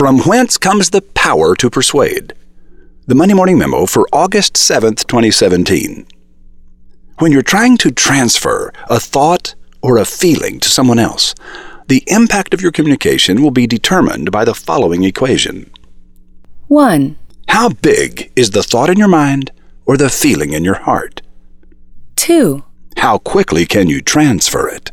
From whence comes the power to persuade? The Monday Morning Memo for August 7th, 2017. When you're trying to transfer a thought or a feeling to someone else, the impact of your communication will be determined by the following equation 1. How big is the thought in your mind or the feeling in your heart? 2. How quickly can you transfer it?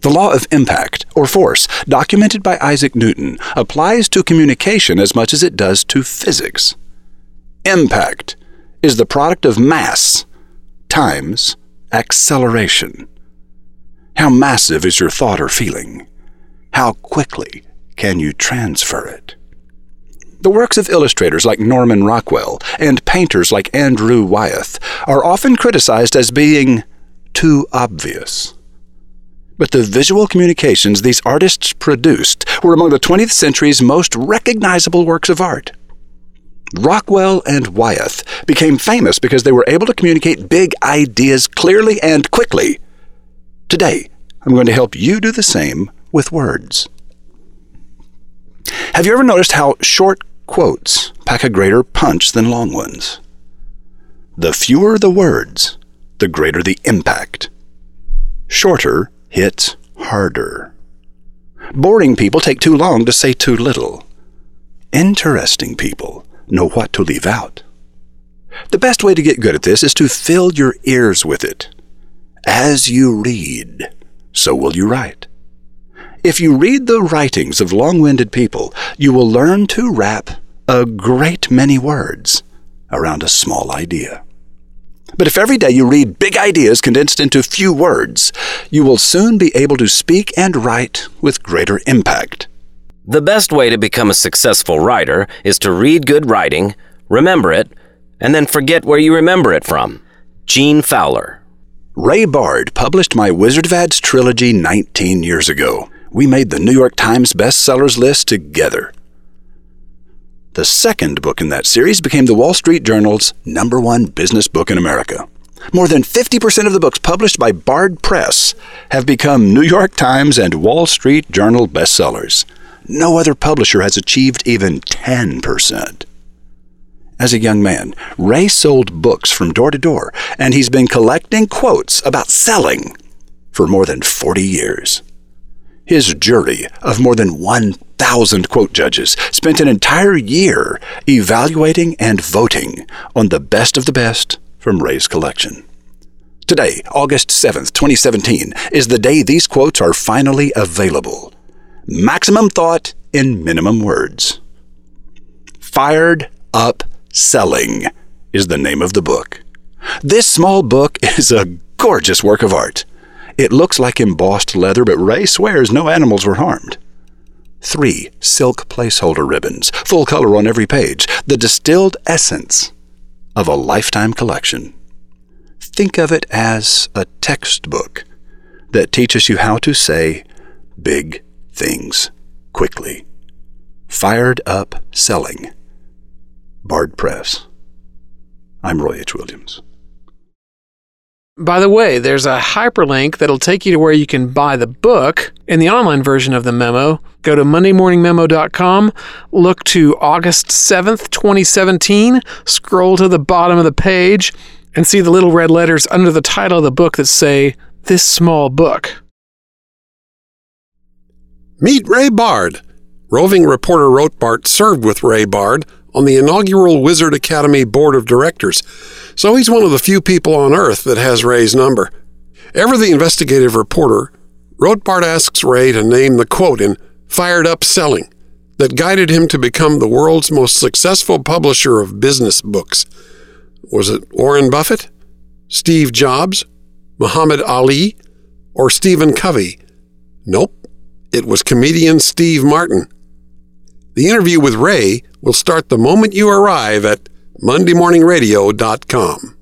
The law of impact, or force, documented by Isaac Newton, applies to communication as much as it does to physics. Impact is the product of mass times acceleration. How massive is your thought or feeling? How quickly can you transfer it? The works of illustrators like Norman Rockwell and painters like Andrew Wyeth are often criticized as being too obvious. But the visual communications these artists produced were among the 20th century's most recognizable works of art. Rockwell and Wyeth became famous because they were able to communicate big ideas clearly and quickly. Today, I'm going to help you do the same with words. Have you ever noticed how short quotes pack a greater punch than long ones? The fewer the words, the greater the impact. Shorter hits harder. Boring people take too long to say too little. Interesting people know what to leave out. The best way to get good at this is to fill your ears with it. As you read, so will you write. If you read the writings of long winded people, you will learn to wrap a great many words around a small idea. But if every day you read big ideas condensed into few words, you will soon be able to speak and write with greater impact. The best way to become a successful writer is to read good writing, remember it, and then forget where you remember it from. Gene Fowler. Ray Bard published my Wizard of Ads trilogy 19 years ago. We made the New York Times bestsellers list together. The second book in that series became the Wall Street Journal's number one business book in America. More than 50% of the books published by Bard Press have become New York Times and Wall Street Journal bestsellers. No other publisher has achieved even 10%. As a young man, Ray sold books from door to door, and he's been collecting quotes about selling for more than 40 years. His jury of more than 1,000 quote judges spent an entire year evaluating and voting on the best of the best from Ray's collection. Today, August 7th, 2017, is the day these quotes are finally available. Maximum thought in minimum words. Fired Up Selling is the name of the book. This small book is a gorgeous work of art. It looks like embossed leather, but Ray swears no animals were harmed. Three silk placeholder ribbons, full color on every page, the distilled essence of a lifetime collection. Think of it as a textbook that teaches you how to say big things quickly. Fired Up Selling. Bard Press. I'm Roy H. Williams. By the way, there's a hyperlink that'll take you to where you can buy the book in the online version of the memo. Go to mondaymorningmemo.com, look to August 7th, 2017, scroll to the bottom of the page, and see the little red letters under the title of the book that say, This Small Book. Meet Ray Bard. Roving reporter Rotbart served with Ray Bard on the inaugural Wizard Academy Board of Directors, so he's one of the few people on Earth that has Ray's number. Ever the investigative reporter, Rotbart asks Ray to name the quote in Fired Up Selling that guided him to become the world's most successful publisher of business books. Was it Warren Buffett? Steve Jobs? Muhammad Ali? Or Stephen Covey? Nope, it was comedian Steve Martin. The interview with Ray will start the moment you arrive at MondayMorningRadio.com.